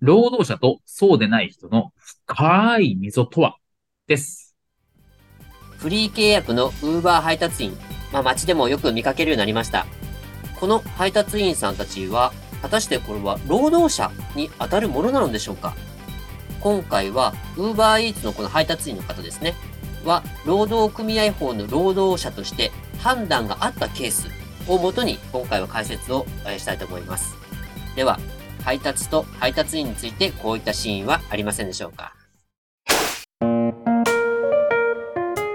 労働者とそうでない人の深い溝とは？です。フリー契約の Uber 配達員。まあ街でもよく見かけるようになりました。この配達員さんたちは果たしてこれは労働者に当たるものなのでしょうか？今回は UberEats のこの配達員の方ですね。は労働組合法の労働者として判断があったケースをもとに今回は解説をしたいと思います。では配達と配達員についてこういったシーンはありませんでしょうか？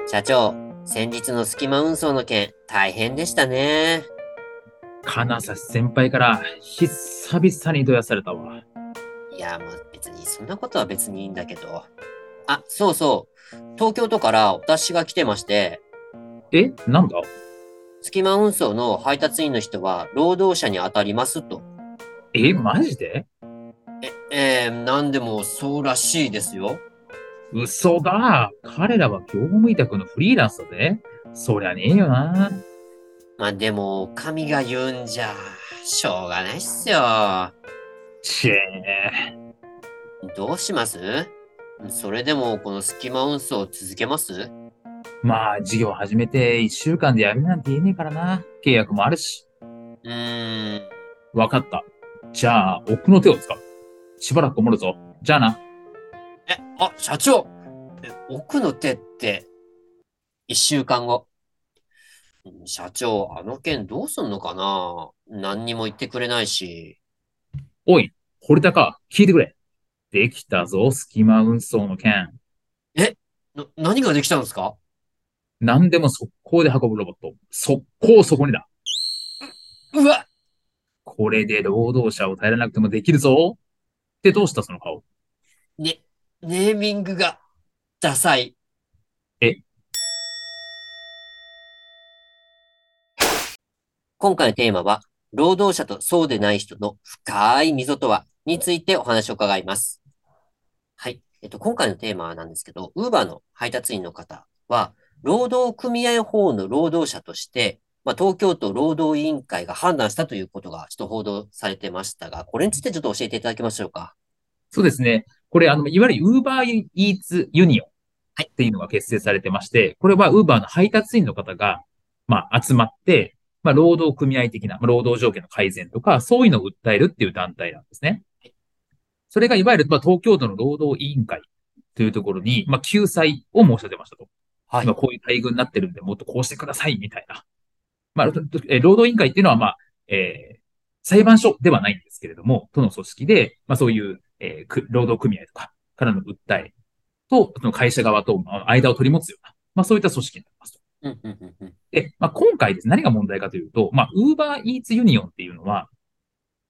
社長先日の隙間運送の件大変でしたね金指先輩から久々にどやされたわ。いや、もう別に、そんなことは別にいいんだけど。あ、そうそう。東京都から私が来てまして。え？なんだ？隙間運送の配達員の人は労働者に当たりますと。え、マジで？え、えー、なんでもそうらしいですよ。嘘だ。彼らは業務委託のフリーランスだぜ。そりゃねえよな。まあでも、神が言うんじゃ、しょうがないっすよ。ちえどうします？それでもこの隙間運送続けます？まあ、事業始めて1週間でやるなんて言えねえからな。契約もあるし。うーん。わかった。じゃあ、奥の手を使う。しばらくこもるぞ。じゃあな。え、あ、社長え奥の手って、一週間後。社長、あの件どうすんのかな何にも言ってくれないし。おい、堀高、聞いてくれ。できたぞ、隙間運送の件。な、何ができたんですか？何でも速攻で運ぶロボット。速攻そこにだ。うわこれで労働者を耐えられなくてもできるぞ。ってどうしたその顔？ね、ネーミングが、ダサい。え？今回のテーマは、労働者とそうでない人の深い溝とは？についてお話を伺います。はい。えっと、今回のテーマなんですけど、ウーバーの配達員の方は、労働組合法の労働者として、まあ、東京都労働委員会が判断したということがちょっと報道されてましたが、これについてちょっと教えていただけましょうか。そうですね。これ、あの、いわゆる Uber Eats ユニオンっていうのが結成されてまして、これは Uber の配達員の方が、まあ、集まって、まあ、労働組合的な、まあ、労働条件の改善とか、そういうのを訴えるっていう団体なんですね。それがいわゆる、まあ、東京都の労働委員会というところに、まあ、救済を申し立てましたと。は今こういう待遇になってるんで、もっとこうしてください、みたいな。まあ、えー労働委員会っていうのは、まあ、えー裁判所ではないんですけれども、都の組織で、まあそういう、えーく労働組合とかからの訴えと、その会社側とまあ間を取り持つような、まあそういった組織になりますと。で、まあ今回です。何が問題かというと、まあ、ウーバーイーツユニオンっていうのは、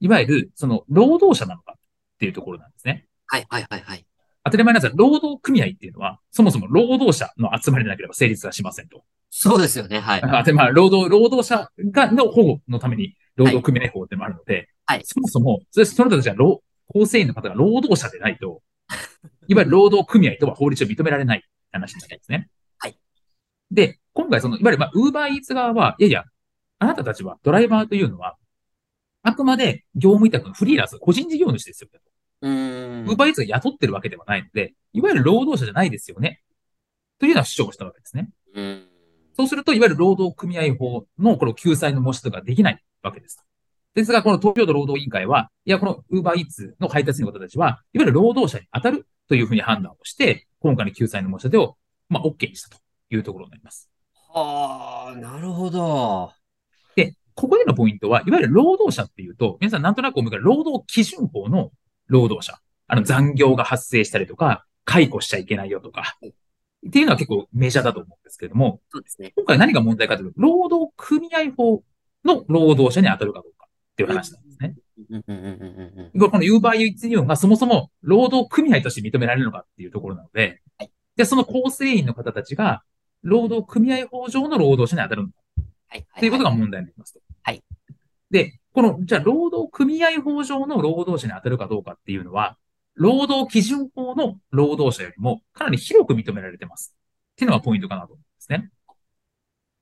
いわゆる、その、労働者なのかっていうところなんですね。はい、はい、はい、はい。当たり前なんですが、労働組合っていうのは、そもそも労働者の集まりでなければ成立はしませんと。そうですよね、はい。あで、まあ、労働、労働者が、の保護のために、労働組合法ってのもあるので、はいそもそも、それその人たちは労、構成員の方が労働者でないと、いわゆる労働組合とは法律上認められない話になるんですね。はい。で、今回その、いわゆる、まあ、ウーバーイーツ側は、いやいや、あなたたちは、ドライバーというのは、あくまで業務委託のフリーランス、個人事業主ですよ。うーん。ウーバーイーツが雇ってるわけではないので、いわゆる労働者じゃないですよね。というような主張をしたわけですね。うん。そうすると、いわゆる労働組合法のこの救済の申し立てができないわけです。ですが、この東京都労働委員会は、いや、このウーバーイーツの配達員の方たちは、いわゆる労働者に当たるというふうに判断をして、今回の救済の申し立てを、まあ、OK にしたというところになります。はあ、なるほど。で、ここでのポイントは、いわゆる労働者っていうと、皆さんなんとなく思うから、労働基準法の労働者。あの、残業が発生したりとか、解雇しちゃいけないよとか、っていうのは結構メジャーだと思うんですけれども、そうですね。今回何が問題かというと、労働組合法の労働者に当たるかどうかっていう話なんですね。これこの Uber Eats ユニオンがそもそも労働組合として認められるのかっていうところなので、はいで、その構成員の方たちが、労働組合法上の労働者に当たるのかはい。っていうことがはい問題になりますと。はい。で、この、じゃあ、労働組合法上の労働者に当たるかどうかっていうのは、労働基準法の労働者よりもかなり広く認められてます。っていうのがポイントかなと思うんですね。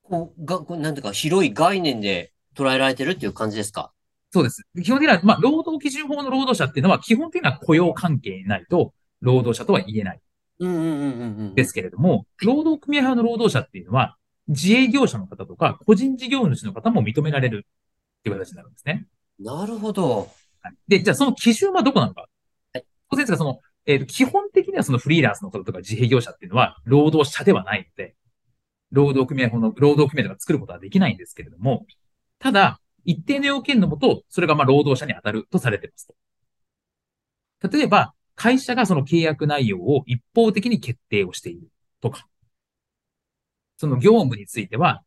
こう、が、こうなんていうか、広い概念で捉えられてるっていう感じですか？そうです。基本的には、まあ、労働基準法の労働者っていうのは、基本的には雇用関係にないと、労働者とは言えないうんうんうんうんうん。ですけれども、労働組合派の労働者っていうのは、自営業者の方とか、個人事業主の方も認められるっていう形になるんですね。なるほど。はいで、じゃあその基準はどこなのか。はい当然ですが、その、えっ、と、基本的にはそのフリーランスの方とか自営業者っていうのは、労働者ではないので、労働組合法の、労働組合とか作ることはできないんですけれども、ただ、一定の要件のもと、それがまあ労働者に当たるとされていますと。例えば、会社がその契約内容を一方的に決定をしているとか、その業務については、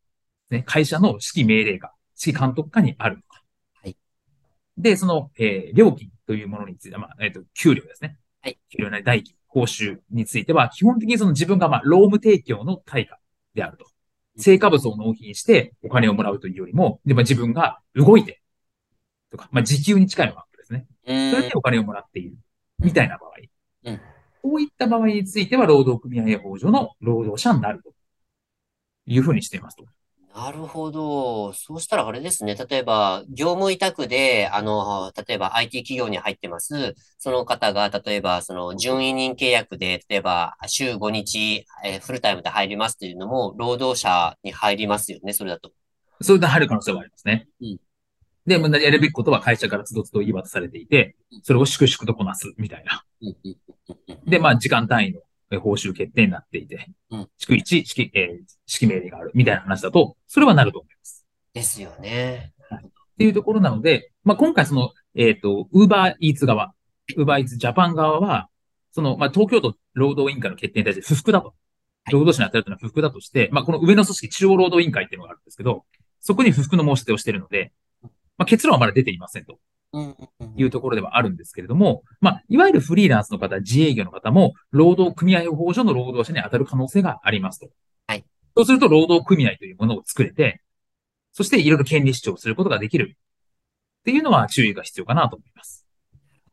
ね、会社というものについては、まあ、えっ、と、給料ですね。はい給料なり代金、報酬については、基本的にその自分がまあ、労務提供の対価であると。成果物を納品してお金をもらうというよりも、でまあ、自分が動いて、とか、まあ、時給に近いのがですね。それでお金をもらっている。みたいな場合。うんこういった場合については、労働組合法上の労働者になるというふうにしていますと。なるほど。そうしたらあれですね。例えば、業務委託で、あの、例えば IT 企業に入ってます。その方が、例えば、その、準委任契約で、例えば、週5日、えーフルタイムで入りますっていうのも、労働者に入りますよね。それだと。それで入る可能性はありますね。うんで、まあやるべきことは会社からつどつど言い渡されていて、それを粛々とこなす、みたいな。で、まあ、時間単位のえ報酬決定になっていてうん、逐一、指揮、えー指揮命令がある、みたいな話だと、それはなると思います。ですよね。っていうところなので、まあ、今回その、えっ、と、ウーバーイーツ側、ウーバーイーツジャパン側は、その、まあ、東京都労働委員会の決定に対して不服だと。労働者に当たるというのは不服だとして、まあ、この上の組織、中央労働委員会っていうのがあるんですけど、そこに不服の申し立てをしているので、まあ、結論はまだ出ていませんというところではあるんですけれども、まあ、いわゆるフリーランスの方、自営業の方も、労働組合法上の労働者に当たる可能性がありますと。はい。そうすると、労働組合というものを作れて、そしていろいろ権利主張をすることができるっていうのは注意が必要かなと思います。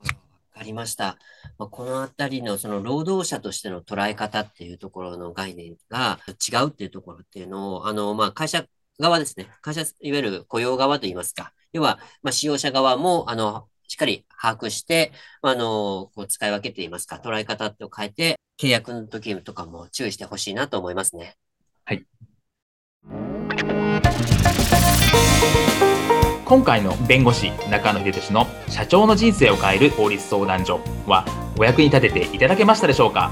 わかりました。まあ、このあたりのその労働者としての捉え方っていうところの概念が違うっていうところっていうのを、あの、まあ、会社側ですね。会社、いわゆる雇用側といいますか。要は、まあ、使用者側も、あの、しっかり把握して、あの、こう使い分けていますか、捉え方を変えて、契約の時とかも注意してほしいなと思いますね。はい今回の弁護士中野秀俊の社長の人生を変える法律相談所はお役に立てていただけましたでしょうか？